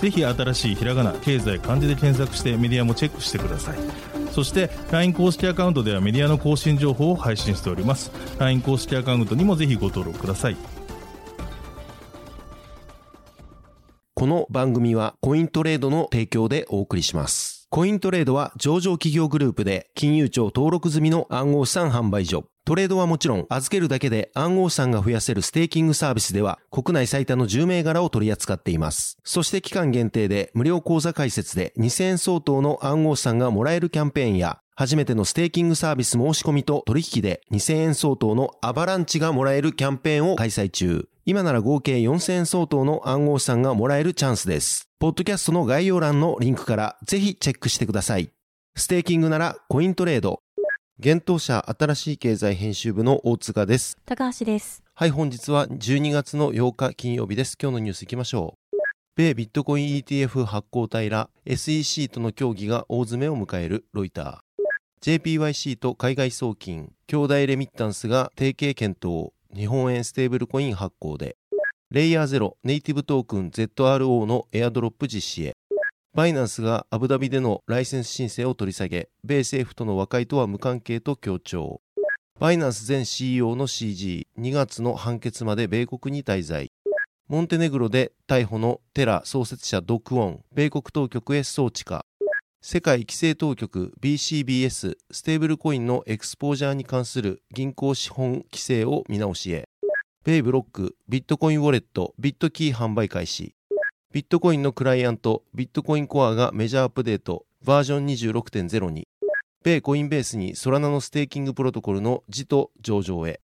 ぜひ新しいひらがな経済漢字で検索してメディアもチェックしてくださいそして LINE 公式アカウントではメディアの更新情報を配信しております LINE 公式アカウントにもぜひご登録くださいこの番組はコイントレードの提供でお送りします。コイントレードは上場企業グループで金融庁登録済みの暗号資産販売所。トレードはもちろん預けるだけで暗号資産が増やせるステーキングサービスでは国内最多の10銘柄を取り扱っています。そして期間限定で無料口座開設で2000円相当の暗号資産がもらえるキャンペーンや初めてのステーキングサービス申し込みと取引で2000円相当のアバランチがもらえるキャンペーンを開催中。今なら合計4000円相当の暗号資産がもらえるチャンスです。ポッドキャストの概要欄のリンクからぜひチェックしてください。ステーキングならコイントレード。幻冬舎新しい経済編集部の大塚です。高橋です。はい、本日は12月の8日金曜日です。今日のニュース行きましょう。米ビットコイン ETF 発行体ら SEC との協議が大詰めを迎えるロイター。JPYC と海外送金、 Kyodai Remittance が提携検討、日本円ステーブルコイン発行で、レイヤーゼロネイティブトークン ZRO のエアドロップ実施へ、バイナンスがアブダビでのライセンス申請を取り下げ、米政府との和解とは無関係と強調。バイナンス前 CEO の CZ、2月の判決まで米国に滞在。モンテネグロで逮捕のテラ創設者ド・クォン、米国当局へ送致か。世界規制当局 BCBS ステーブルコインのエクスポージャーに関する銀行資本規制を見直しへ。米ブロックビットコインウォレットビットキー販売開始。ビットコインのクライアントビットコインコアがメジャーアップデートバージョン26.0に。米コインベースにソラナのステーキングプロトコルのジト上場へ。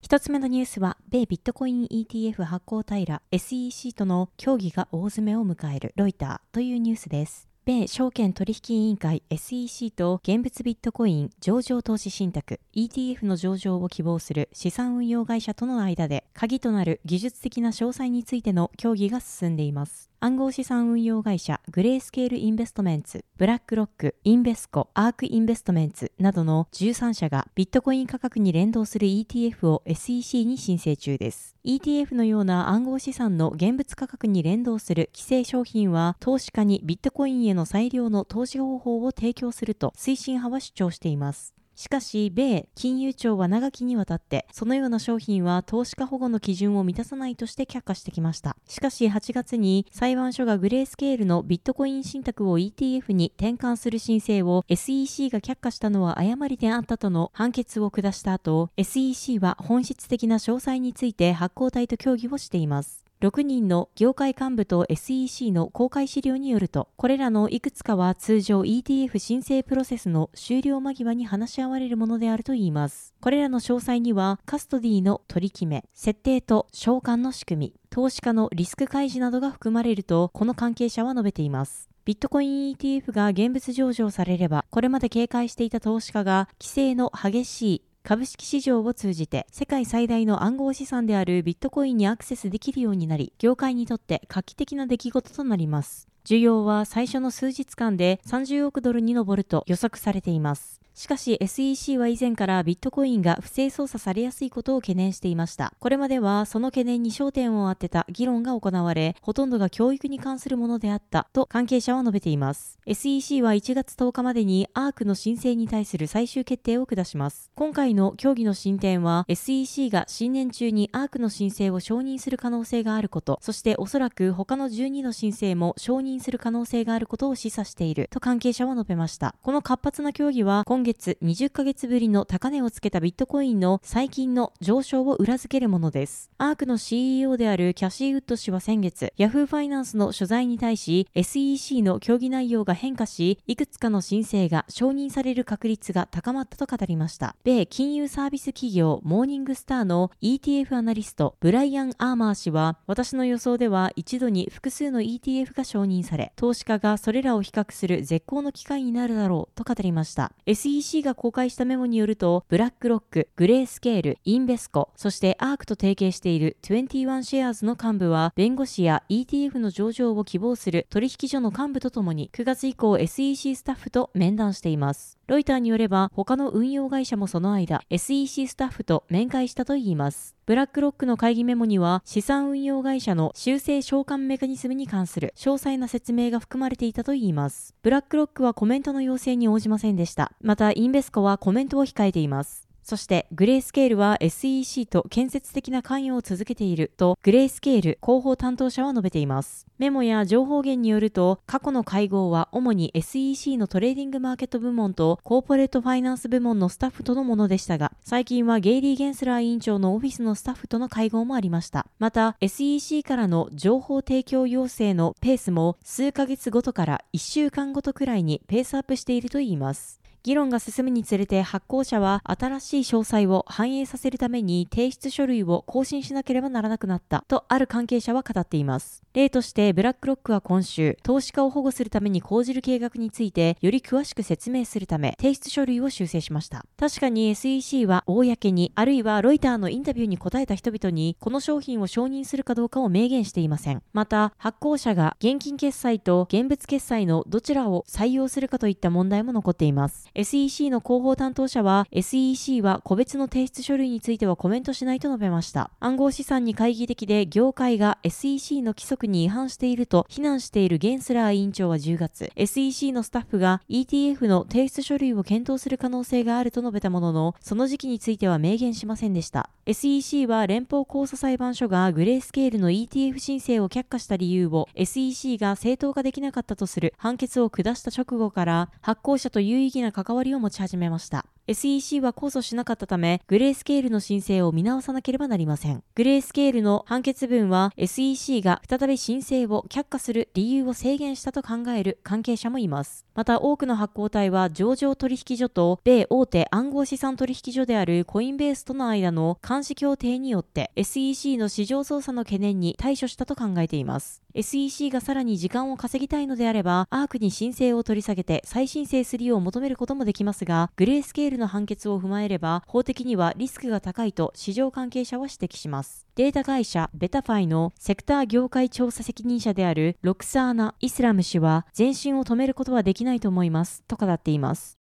一つ目のニュースは、米ビットコイン ETF 発行体ら SEC との協議が大詰めを迎えるロイターというニュースです。米証券取引委員会 SEC と現物ビットコイン上場投資信託 ETF の上場を希望する資産運用会社との間で鍵となる技術的な詳細についての協議が進んでいます。暗号資産運用会社グレースケールインベストメンツ、ブラックロック、インベスコ、アークインベストメンツなどの13社がビットコイン価格に連動する ETF を SEC に申請中です。ETF のような暗号資産の現物価格に連動する規制商品は投資家にビットコインへの最良の投資方法を提供すると推進派は主張しています。しかし、米金融庁は長きにわたって、そのような商品は投資家保護の基準を満たさないとして却下してきました。しかし、8月に裁判所がグレースケールのビットコイン信託を ETF に転換する申請を SEC が却下したのは誤りであったとの判決を下した後、SEC は本質的な詳細について発行体と協議をしています。6人の業界幹部と SEC の公開資料によると、これらのいくつかは通常 ETF 申請プロセスの終了間際に話し合われるものであるといいます。これらの詳細には、カストディの取り決め、設定と償還の仕組み、投資家のリスク開示などが含まれると、この関係者は述べています。ビットコイン ETF が現物上場されれば、これまで警戒していた投資家が規制の激しい株式市場を通じて世界最大の暗号資産であるビットコインにアクセスできるようになり、業界にとって画期的な出来事となります。需要は最初の数日間で30億ドルに上ると予測されています。しかし SEC は以前からビットコインが不正操作されやすいことを懸念していました。これまではその懸念に焦点を当てた議論が行われ、ほとんどが教育に関するものであったと関係者は述べています。SEC は1月10日までにアークの申請に対する最終決定を下します。今回の協議の進展は SEC が新年中にアークの申請を承認する可能性があること、そしておそらく他の12の申請も承認する可能性があることを示唆していると関係者は述べました。この活発な協議は今月20ヶ月ぶりの高値をつけたビットコインの最近の上昇を裏付けるものです。アークの CEO であるキャシー・ウッド氏は先月、Yahoo ファイナンスの所在に対し SEC の協議内容が変化し、いくつかの申請が承認される確率が高まったと語りました。米金融サービス企業モーニングスターの ETF アナリストブライアン・アーマー氏は、私の予想では一度に複数の ETF が承認され、投資家がそれらを比較する絶好の機会になるだろうと語りました。SEC が公開したメモによると、ブラックロック、グレースケール、インベスコ、そしてアークと提携している21シェアーズの幹部は、弁護士や ETF の上場を希望する取引所の幹部とともに、9月以降 SEC スタッフと面談しています。ロイターによれば、他の運用会社もその間、SEC スタッフと面会したといいます。ブラックロックの会議メモには、資産運用会社の修正償還メカニズムに関する詳細な説明が含まれていたといいます。ブラックロックはコメントの要請に応じませんでした。また、インベスコはコメントを控えています。そしてグレースケールは SEC と建設的な関与を続けているとグレースケール広報担当者は述べています。メモや情報源によると過去の会合は主に SEC のトレーディングマーケット部門とコーポレートファイナンス部門のスタッフとのものでしたが最近はゲイリー・ゲンスラー委員長のオフィスのスタッフとの会合もありました。また SEC からの情報提供要請のペースも数ヶ月ごとから1週間ごとくらいにペースアップしているといいます。議論が進むにつれて発行者は新しい詳細を反映させるために提出書類を更新しなければならなくなったとある関係者は語っています。例としてブラックロックは今週、投資家を保護するために講じる計画についてより詳しく説明するため提出書類を修正しました。確かに SEC は公にあるいはロイターのインタビューに答えた人々にこの商品を承認するかどうかを明言していません。また発行者が現金決済と現物決済のどちらを採用するかといった問題も残っています。SEC の広報担当者は SEC は個別の提出書類についてはコメントしないと述べました。暗号資産に懐疑的で業界が SEC の規則に違反していると非難しているゲンスラー委員長は10月、SEC のスタッフが ETF の提出書類を検討する可能性があると述べたものの、その時期については明言しませんでした。SEC は連邦控訴裁判所がグレースケールの ETF 申請を却下した理由を SEC が正当化できなかったとする判決を下した直後から発行者と有意義な関わりを持ち始めました。SEC は控訴しなかったため、グレースケールの申請を見直さなければなりません。グレースケールの判決文は SEC が再び申請を却下する理由を制限したと考える関係者もいます。また多くの発行体は上場取引所と米大手暗号資産取引所であるコインベースとの間の監視協定によって SEC の市場操作の懸念に対処したと考えています。SEC がさらに時間を稼ぎたいのであれば、アークに申請を取り下げて再申請するよう求めることもできますが、グレースケールの判決を踏まえれば、法的にはリスクが高いと市場関係者は指摘します。データ会社ベタファイのセクター業界調査責任者であるロクサーナ・イスラム氏は、前進を止めることはできないと思います、と語っています。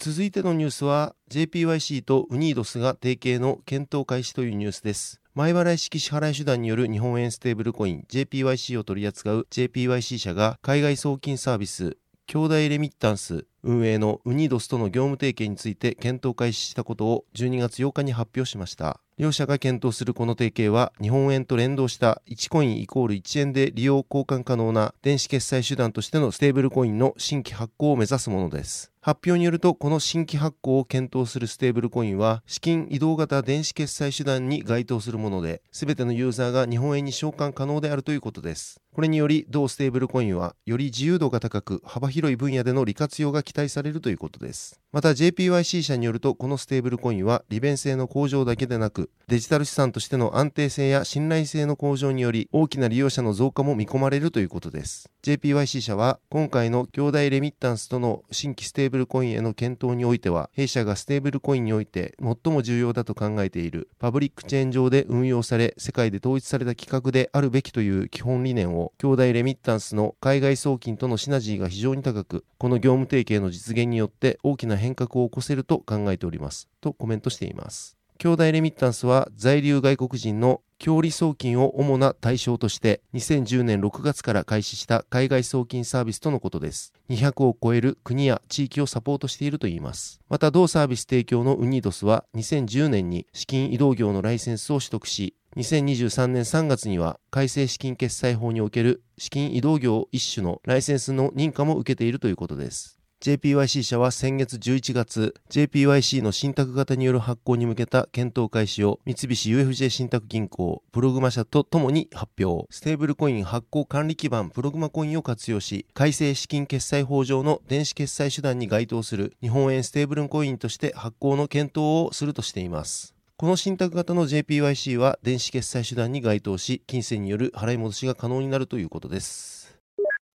続いてのニュースは JPYC とウニドスが提携の検討開始というニュースです。前払い式支払い手段による日本円ステーブルコイン JPYC を取り扱う JPYC 社が海外送金サービスKyodai Remittance 運営のウニドスとの業務提携について検討開始したことを12月8日に発表しました。両社が検討するこの提携は日本円と連動した1コインイコール1円で利用交換可能な電子決済手段としてのステーブルコインの新規発行を目指すものです。発表によると、この新規発行を検討するステーブルコインは、資金移動型電子決済手段に該当するもので、すべてのユーザーが日本円に償還可能であるということです。これにより、同ステーブルコインは、より自由度が高く、幅広い分野での利活用が期待されるということです。また JPYC 社によると、このステーブルコインは利便性の向上だけでなく、デジタル資産としての安定性や信頼性の向上により、大きな利用者の増加も見込まれるということです。JPYC 社は、今回の兄弟レミッタンスとの新規ステーブルコインへの検討においては、弊社がステーブルコインにおいて最も重要だと考えている、パブリックチェーン上で運用され、世界で統一された規格であるべきという基本理念を、兄弟レミッタンスの海外送金とのシナジーが非常に高く、この業務提携の実現によって大きな変革を起こせると考えております。とコメントしています。兄弟レミッタンスは在留外国人の強利送金を主な対象として2010年6月から開始した海外送金サービスとのことです。200を超える国や地域をサポートしているといいます。また同サービス提供のウニードスは2010年に資金移動業のライセンスを取得し、2023年3月には改正資金決済法における資金移動業一種のライセンスの認可も受けているということです。JPYC 社は先月11月、JPYC の信託型による発行に向けた検討開始を三菱 UFJ 信託銀行、プログマ社とともに発表。ステーブルコイン発行管理基盤プログマコインを活用し、改正資金決済法上の電子決済手段に該当する日本円ステーブルコインとして発行の検討をするとしています。この信託型の JPYC は電子決済手段に該当し、金銭による払い戻しが可能になるということです。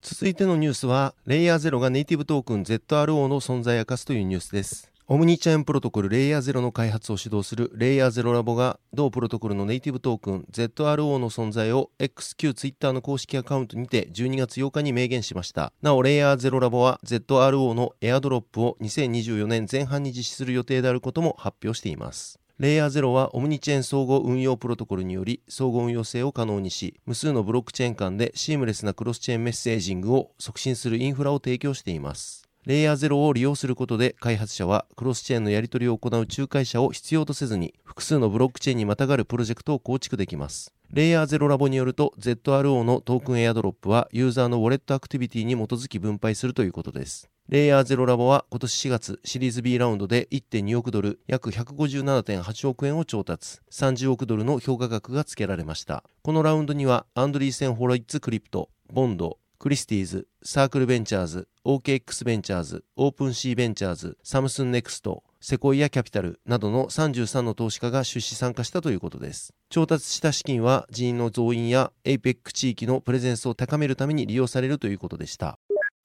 続いてのニュースは、レイヤー0がネイティブトークン ZRO の存在を明かすというニュースです。オムニチャインプロトコルレイヤー0の開発を主導するレイヤー0ラボが同プロトコルのネイティブトークン ZRO の存在を XQ ツイッターの公式アカウントにて12月8日に明言しました。なお、レイヤー0ラボは ZRO のエアドロップを2024年前半に実施する予定であることも発表しています。レイヤー0はオムニチェーン総合運用プロトコルにより総合運用性を可能にし、無数のブロックチェーン間でシームレスなクロスチェーンメッセージングを促進するインフラを提供しています。レイヤー0を利用することで開発者はクロスチェーンのやり取りを行う仲介者を必要とせずに複数のブロックチェーンにまたがるプロジェクトを構築できます。レイヤー0ラボによると ZRO のトークンエアドロップはユーザーのウォレットアクティビティに基づき分配するということです。レイヤー0ラボは今年4月シリーズ B ラウンドで1.2億ドル約157.8億円を調達30億ドルの評価額が付けられましたこのラウンドにはアンドリーセン・ホロイッツ・クリプトボンドクリスティーズ、サークルベンチャーズ、OKX ベンチャーズ、オープンシーベンチャーズ、サムスンネクスト、セコイアキャピタルなどの33の投資家が出資参加したということです。調達した資金は人員の増員や APEC 地域のプレゼンスを高めるために利用されるということでした。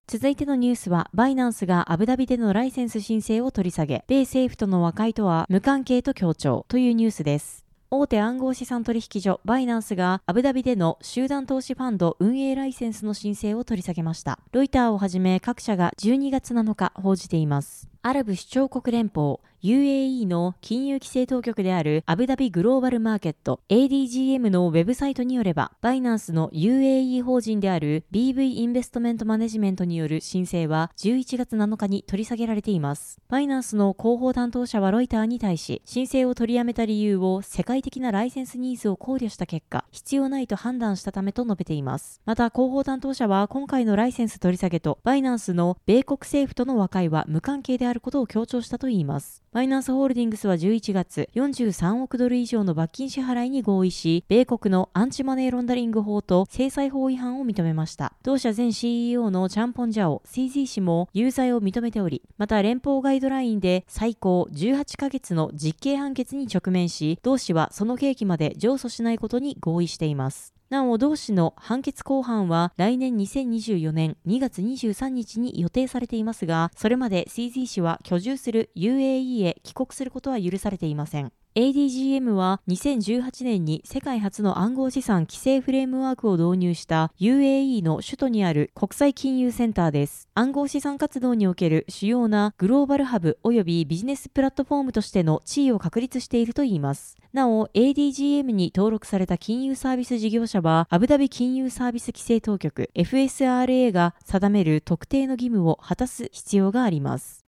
続いてのニュースは、バイナンスがアブダビでのライセンス申請を取り下げ、米政府との和解とは無関係と強調というニュースです。大手暗号資産取引所バイナンスがアブダビでの集団投資ファンド運営ライセンスの申請を取り下げました。ロイターをはじめ各社が12月7日報じています。アラブ首長国連邦 UAE の金融規制当局であるアブダビグローバルマーケット ADGM のウェブサイトによれば、バイナンスの UAE 法人である BV インベストメントマネジメントによる申請は11月7日に取り下げられています。バイナンスの広報担当者はロイターに対し、申請を取りやめた理由を世界的なライセンスニーズを考慮した結果、必要ないと判断したためと述べています。また、広報担当者は今回のライセンス取り下げとバイナンスの米国政府との和解は無関係であることを強調したといいます。バイナンスホールディングスは11月、43億ドル以上の罰金支払いに合意し、米国のアンチマネーロンダリング法と制裁法違反を認めました。同社前 CEO のチャンポンジャオ、CZ 氏も有罪を認めており、また連邦ガイドラインで最高18ヶ月の実刑判決に直面し、同氏はその刑期まで上訴しないことに合意しています。なお、同氏の判決公判は来年2024年2月23日に予定されていますが、それまで CZ 氏は居住する UAE へ帰国することは許されていません。ADGM は2018年に世界初の暗号資産規制フレームワークを導入した UAE の首都にある国際金融センターです。暗号資産活動における主要なグローバルハブ及びビジネスプラットフォームとしての地位を確立しているといいます。なお、ADGM に登録された金融サービス事業者は、アブダビ金融サービス規制当局 FSRA が定める特定の義務を果たす必要があります。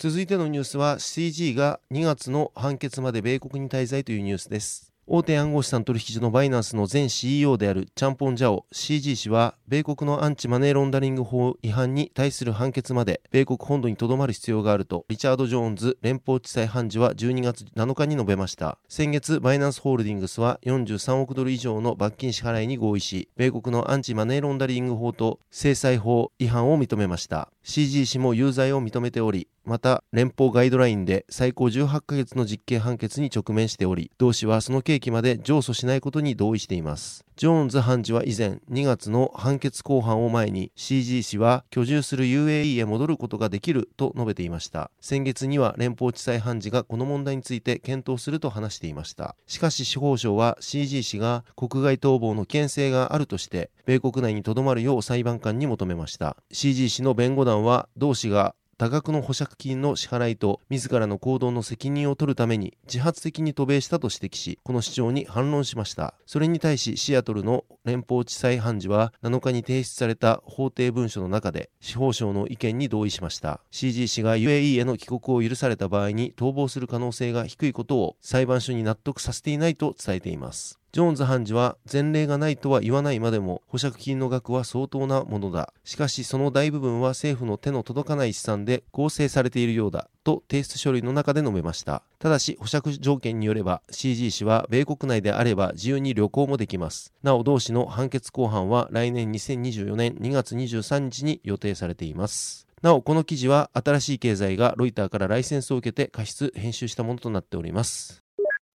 続いてのニュースは CG が2月の判決まで米国に滞在というニュースです。大手暗号資産取引所のバイナンスの前 CEO であるチャンポン・ジャオ CG 氏は米国のアンチマネーロンダリング法違反に対する判決まで米国本土にとどまる必要があるとリチャード・ジョーンズ連邦地裁判事は12月7日に述べました先月バイナンスホールディングスは43億ドル以上の罰金支払いに合意し米国のアンチマネーロンダリング法と制裁法違反を認めました CG 氏も有罪を認めておりまた連邦ガイドラインで最高18ヶ月の実刑判決に直面しており同氏はその刑期まで上訴しないことに同意しています。ジョーンズ判事は以前2月の判決公判を前に CG 氏は居住する UAE へ戻ることができると述べていました。先月には連邦地裁判事がこの問題について検討すると話していました。しかし司法省は CG 氏が国外逃亡の危険性があるとして米国内にとどまるよう裁判官に求めました。CG 氏の弁護団は同氏が多額の保釈金の支払いと自らの行動の責任を取るために自発的に渡米したと指摘しこの主張に反論しました。それに対しシアトルの連邦地裁判事は7日に提出された法廷文書の中で司法省の意見に同意しました。CG 氏が UAE への帰国を許された場合に逃亡する可能性が低いことを裁判所に納得させていないと伝えています。ジョーンズ判事は前例がないとは言わないまでも保釈金の額は相当なものだ。しかしその大部分は政府の手の届かない資産で構成されているようだ。と提出書類の中で述べました。ただし保釈条件によれば CG 氏は米国内であれば自由に旅行もできます。なお同氏の判決公判は来年2024年2月23日に予定されています。なお、この記事は新しい経済がロイターからライセンスを受けて過失編集したものとなっております。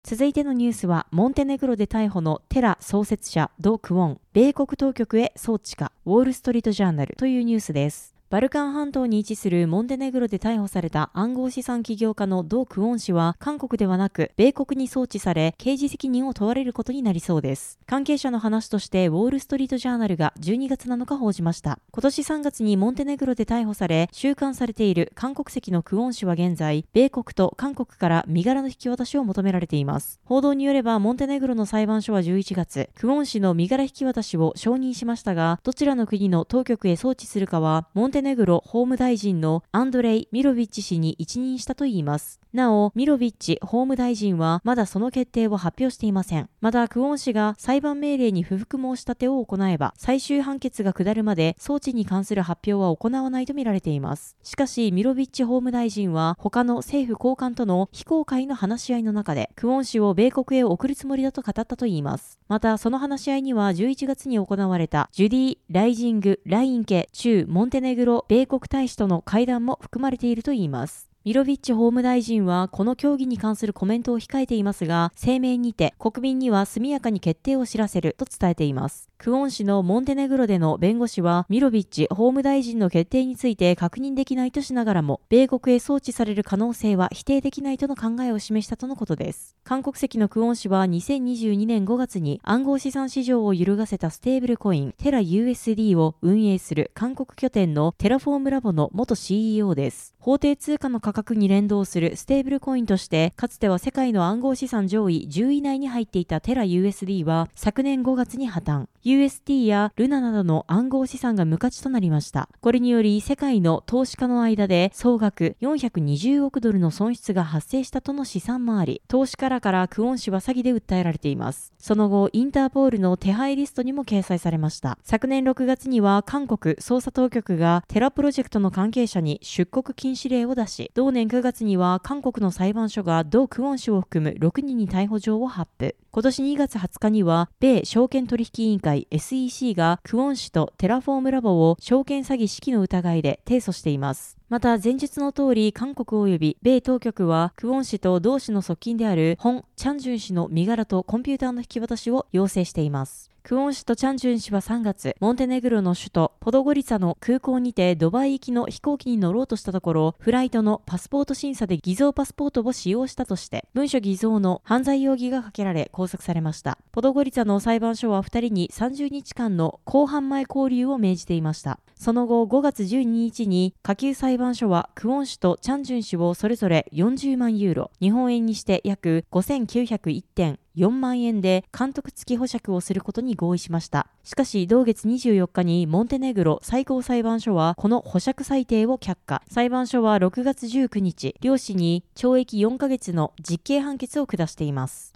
続いてのニュースは、モンテネグロで逮捕のテラ創設者ド・クウォン、米国当局へ送致か、ウォール・ストリート・ジャーナルというニュースです。バルカン半島に位置するモンテネグロで逮捕された暗号資産起業家のド・クオン氏は韓国ではなく米国に送致され刑事責任を問われることになりそうです。関係者の話としてウォール・ストリート・ジャーナルが12月7日報じました。今年3月にモンテネグロで逮捕され収監されている韓国籍のクオン氏は現在米国と韓国から身柄の引き渡しを求められています。報道によればモンテネグロの裁判所は11月クオン氏の身柄引き渡しを承認しましたがどちらの国の当局へ送致するかはモンテネグロ法務大臣のアンドレイ・ミロビッチ氏に一任したといいます。なお、ミロビッチ法務大臣はまだその決定を発表していません。また、クオン氏が裁判命令に不服申し立てを行えば、最終判決が下るまで送致に関する発表は行わないとみられています。しかし、ミロビッチ法務大臣は他の政府高官との非公開の話し合いの中で、クオン氏を米国へ送るつもりだと語ったといいます。また、その話し合いには11月に行われたジュディ・ライジング・ラインケ駐モンテネグロ米国大使との会談も含まれているといいます。ミロビッチ法務大臣はこの協議に関するコメントを控えていますが、声明にて国民には速やかに決定を知らせると伝えています。クオン氏のモンテネグロでの弁護士は、ミロビッチ法務大臣の決定について確認できないとしながらも、米国へ送致される可能性は否定できないとの考えを示したとのことです。韓国籍のクオン氏は2022年5月に暗号資産市場を揺るがせたステーブルコインテラ USD を運営する韓国拠点のテラフォームラボの元 CEO です。法定通貨の価格に連動するステーブルコインとして、かつては世界の暗号資産上位10位以内に入っていたテラ USD は昨年5月に破綻。UST やルナなどの暗号資産が無価値となりました。これにより世界の投資家の間で総額420億ドルの損失が発生したとの試算もあり、投資家らからクオン氏は詐欺で訴えられています。その後、インターポールの手配リストにも掲載されました。昨年6月には韓国捜査当局がテラプロジェクトの関係者に出国禁止令を出し、同年9月には韓国の裁判所がド・クオン氏を含む6人に逮捕状を発布。今年2月20日には、米証券取引委員会 SEC がクオン氏とテラフォームラボを証券詐欺指揮の疑いで提訴しています。また前述の通り韓国及び米当局はクオン氏と同氏の側近であるホン・チャンジュン氏の身柄とコンピューターの引き渡しを要請しています。クオン氏とチャンジュン氏は3月、モンテネグロの首都ポドゴリツァの空港にてドバイ行きの飛行機に乗ろうとしたところ、フライトのパスポート審査で偽造パスポートを使用したとして、文書偽造の犯罪容疑がかけられ拘束されました。ポドゴリツァの裁判所は2人に30日間の公判前交留を命じていました。その後5月12日に下級裁裁判所はクオン氏とチャンジュン氏をそれぞれ40万ユーロ、日本円にして約5901.4万円で監督付き保釈をすることに合意しました。しかし、同月24日にモンテネグロ最高裁判所はこの保釈裁定を却下。裁判所は6月19日、両氏に懲役4ヶ月の実刑判決を下しています。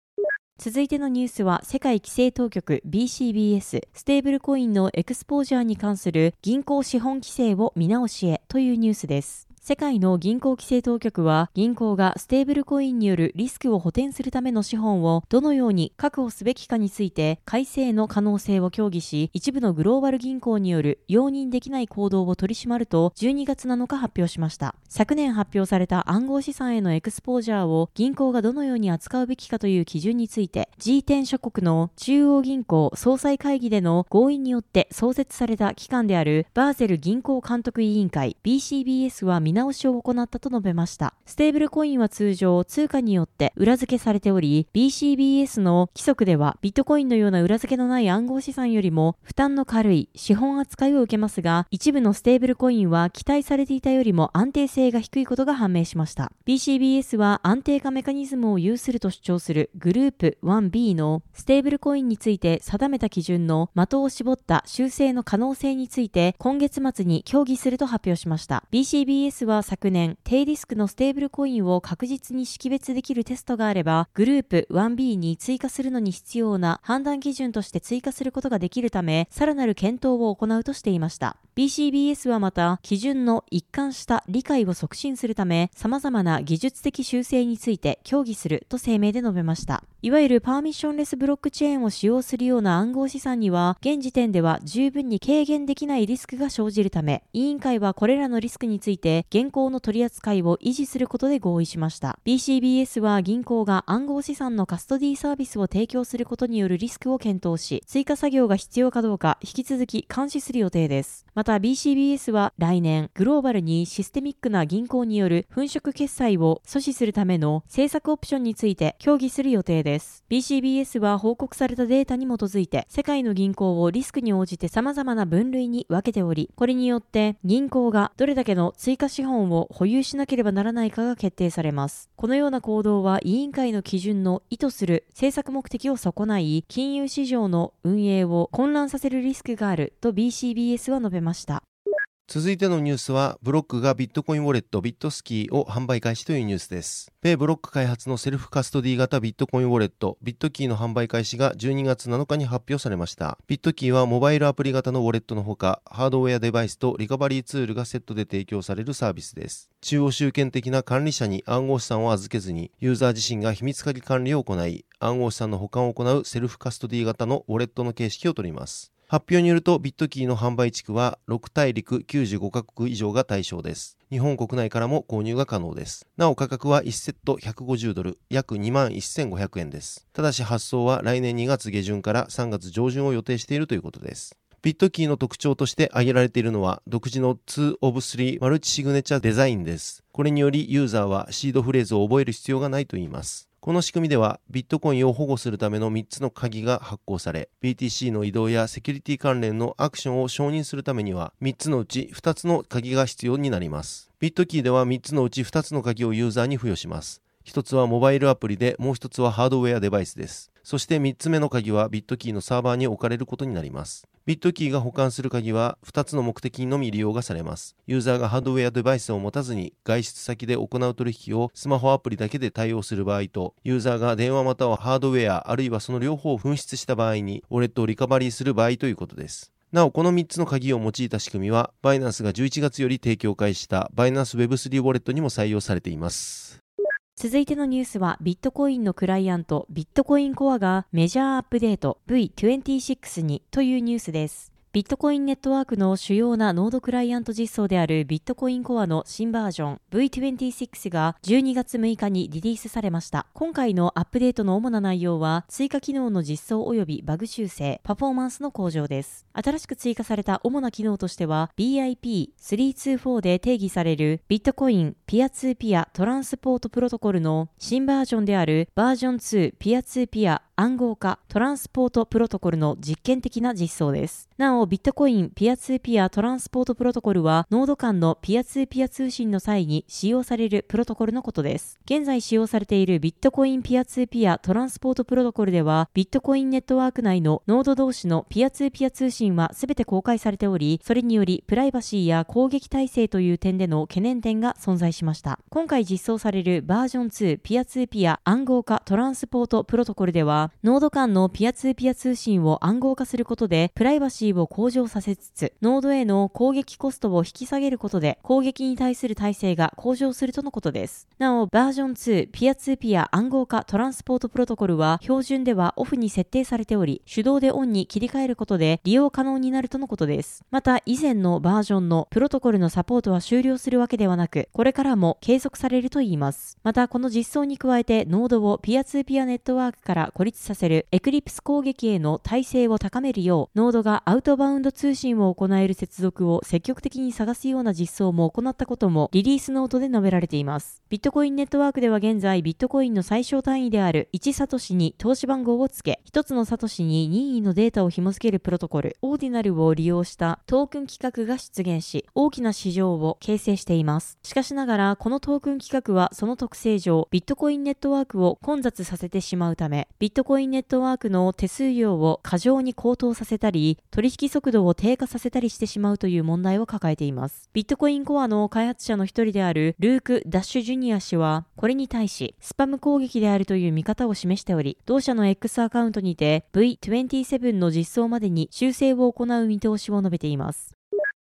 続いてのニュースは世界規制当局 BCBS ステーブルコインのエクスポージャーに関する銀行資本規制を見直しへというニュースです。世界の銀行規制当局は銀行がステーブルコインによるリスクを補填するための資本をどのように確保すべきかについて改正の可能性を協議し一部のグローバル銀行による容認できない行動を取り締まると12月7日発表しました。昨年発表された暗号資産へのエクスポージャーを銀行がどのように扱うべきかという基準について G10 諸国の中央銀行総裁会議での合意によって創設された機関であるバーゼル銀行監督委員会 BCBS は見直しを行ったと述べました。ステーブルコインは通常通貨によって裏付けされており、BCBS の規則ではビットコインのような裏付けのない暗号資産よりも負担の軽い資本扱いを受けますが、一部のステーブルコインは期待されていたよりも安定性が低いことが判明しました。BCBS は安定化メカニズムを有すると主張するグループ 1B のステーブルコインについて定めた基準の的を絞った修正の可能性について今月末に協議すると発表しました。BCBS は昨年、低リスクのステーブルコインを確実に識別できるテストがあれば、グループ 1B に追加するのに必要な判断基準として追加することができるため、さらなる検討を行うとしていました。BCBS はまた、基準の一貫した理解を促進するため、様々な技術的修正について協議すると声明で述べました。いわゆるパーミッションレスブロックチェーンを使用するような暗号資産には、現時点では十分に軽減できないリスクが生じるため、委員会はこれらのリスクについて現行の取り扱いを維持することで合意しました。BCBS は銀行が暗号資産のカストディサービスを提供することによるリスクを検討し、追加作業が必要かどうか引き続き監視する予定です。また BCBS は来年、グローバルにシステミックな銀行による粉飾決済を阻止するための政策オプションについて協議する予定です。BCBS は報告されたデータに基づいて、世界の銀行をリスクに応じて様々な分類に分けており、これによって銀行がどれだけの追加資資本を保有しなければならないかが決定されます。このような行動は委員会の基準の意図する政策目的を損ない、金融市場の運営を混乱させるリスクがあると BCBS は述べました。続いてのニュースは、ブロックがビットコインウォレットビットキーを販売開始というニュースです。米ブロック開発のセルフカストディ型ビットコインウォレットビットキーの販売開始が12月7日に発表されました。ビットキーはモバイルアプリ型のウォレットのほか、ハードウェアデバイスとリカバリーツールがセットで提供されるサービスです。中央集権的な管理者に暗号資産を預けずに、ユーザー自身が秘密鍵管理を行い、暗号資産の保管を行うセルフカストディ型のウォレットの形式をとります。発表によるとビットキーの販売地区は6大陸95カ国以上が対象です。日本国内からも購入が可能です。なお価格は1セット150ドル、約2万1500円です。ただし発送は来年2月下旬から3月上旬を予定しているということです。ビットキーの特徴として挙げられているのは独自の2 of 3マルチシグネチャーデザインです。これによりユーザーはシードフレーズを覚える必要がないといいます。この仕組みではビットコインを保護するための3つの鍵が発行され BTC の移動やセキュリティ関連のアクションを承認するためには3つのうち2つの鍵が必要になります。ビットキーでは3つのうち2つの鍵をユーザーに付与します。1つはモバイルアプリでもう1つはハードウェアデバイスです。そして3つ目の鍵はビットキーのサーバーに置かれることになりますビットキーが保管する鍵は2つの目的のみ利用がされます。ユーザーがハードウェアデバイスを持たずに外出先で行う取引をスマホアプリだけで対応する場合と、ユーザーが電話またはハードウェアあるいはその両方を紛失した場合に、ウォレットをリカバリーする場合ということです。なお、この3つの鍵を用いた仕組みは、バイナンスが11月より提供開始したバイナンス Web3 ウォレットにも採用されています。続いてのニュースはビットコインのクライアントビットコインコアがメジャーアップデート V26 にというニュースです。ビットコインネットワークの主要なノードクライアント実装であるビットコインコアの新バージョン V26 が12月6日にリリースされました。今回のアップデートの主な内容は追加機能の実装及びバグ修正、パフォーマンスの向上です。新しく追加された主な機能としては BIP324 で定義されるビットコインピアツーピアトランスポートプロトコルの新バージョンであるバージョン2ピアツーピア暗号化トランスポートプロトコルの実験的な実装です。なお、ビットコインピアツーピアトランスポートプロトコルは、ノード間のピアツーピア通信の際に使用されるプロトコルのことです。現在使用されているビットコインピアツーピアトランスポートプロトコルでは、ビットコインネットワーク内のノード同士のピアツーピア通信は全て公開されており、それによりプライバシーや攻撃耐性という点での懸念点が存在しました。今回実装されるバージョン2ピアツーピア暗号化トランスポートプロトコルでは、ノード間のピアツーピア通信を暗号化することで、プライバシーを向上させつつ、ノードへの攻撃コストを引き下げることで、攻撃に対する耐性が向上するとのことです。なお、バージョン2、ピアツーピア暗号化トランスポートプロトコルは、標準ではオフに設定されており、手動でオンに切り替えることで利用可能になるとのことです。また、以前のバージョンのプロトコルのサポートは終了するわけではなく、これからも継続されるといいます。また、この実装に加えて、ノードをピアツーピアネットワークから孤立させるエクリプス攻撃への耐性を高めるよう、ノードがアウトバウンド通信を行える接続を積極的に探すような実装も行ったこともリリースノートで述べられています。ビットコインネットワークでは現在、ビットコインの最小単位である1サトシに通し番号をつけ、1つのサトシに任意のデータを紐付けるプロトコル、オーディナルを利用したトークン規格が出現し、大きな市場を形成しています。しかしながら、このトークン規格はその特性上、ビットコインネットワークを混雑させてしまうため、ビットコインネットワークの手数料を過剰に高騰させたり、取引速度を低下させたりしてしまうという問題を抱えています。ビットコインコアの開発者の一人であるルーク・ダッシュ・ジュニア氏は、これに対し、スパム攻撃であるという見方を示しており、同社の X アカウントにて V27 の実装までに修正を行う見通しを述べています。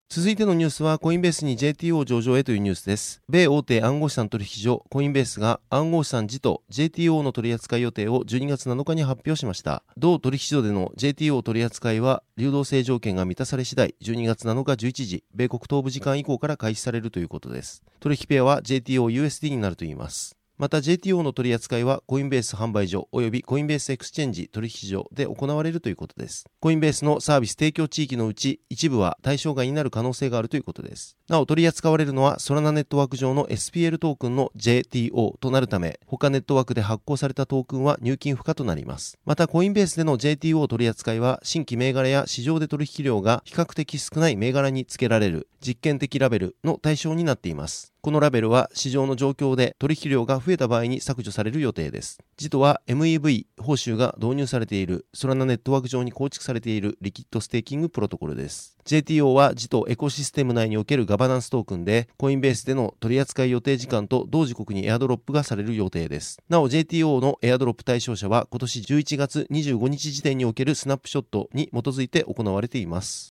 続いてのニュースはコインベースに JTO 上場へというニュースです。米大手暗号資産取引所コインベースが暗号資産自と JTO の取扱い予定を12月7日に発表しました。同取引所での JTO 取扱いは流動性条件が満たされ次第12月7日11時、米国東部時間以降から開始されるということです。取引ペアは JTOUSD になるといいます。また JTO の取り扱いはコインベース販売所及びコインベースエクスチェンジ取引所で行われるということです。コインベースのサービス提供地域のうち一部は対象外になる可能性があるということです。なお取り扱われるのはソラナネットワーク上の SPL トークンの JTO となるため他ネットワークで発行されたトークンは入金不可となります。またコインベースでの JTO 取り扱いは新規銘柄や市場で取引量が比較的少ない銘柄に付けられる実験的ラベルの対象になっています。このラベルは市場の状況で取引量が増えた場合に削除される予定です。ジトは MEV 報酬が導入されているソラナネットワーク上に構築されているリキッドステーキングプロトコルです。JTO はジトエコシステム内におけるガバナンストークンでコインベースでの取扱い予定時間と同時刻にエアドロップがされる予定です。なお JTO のエアドロップ対象者は今年11月25日時点におけるスナップショットに基づいて行われています。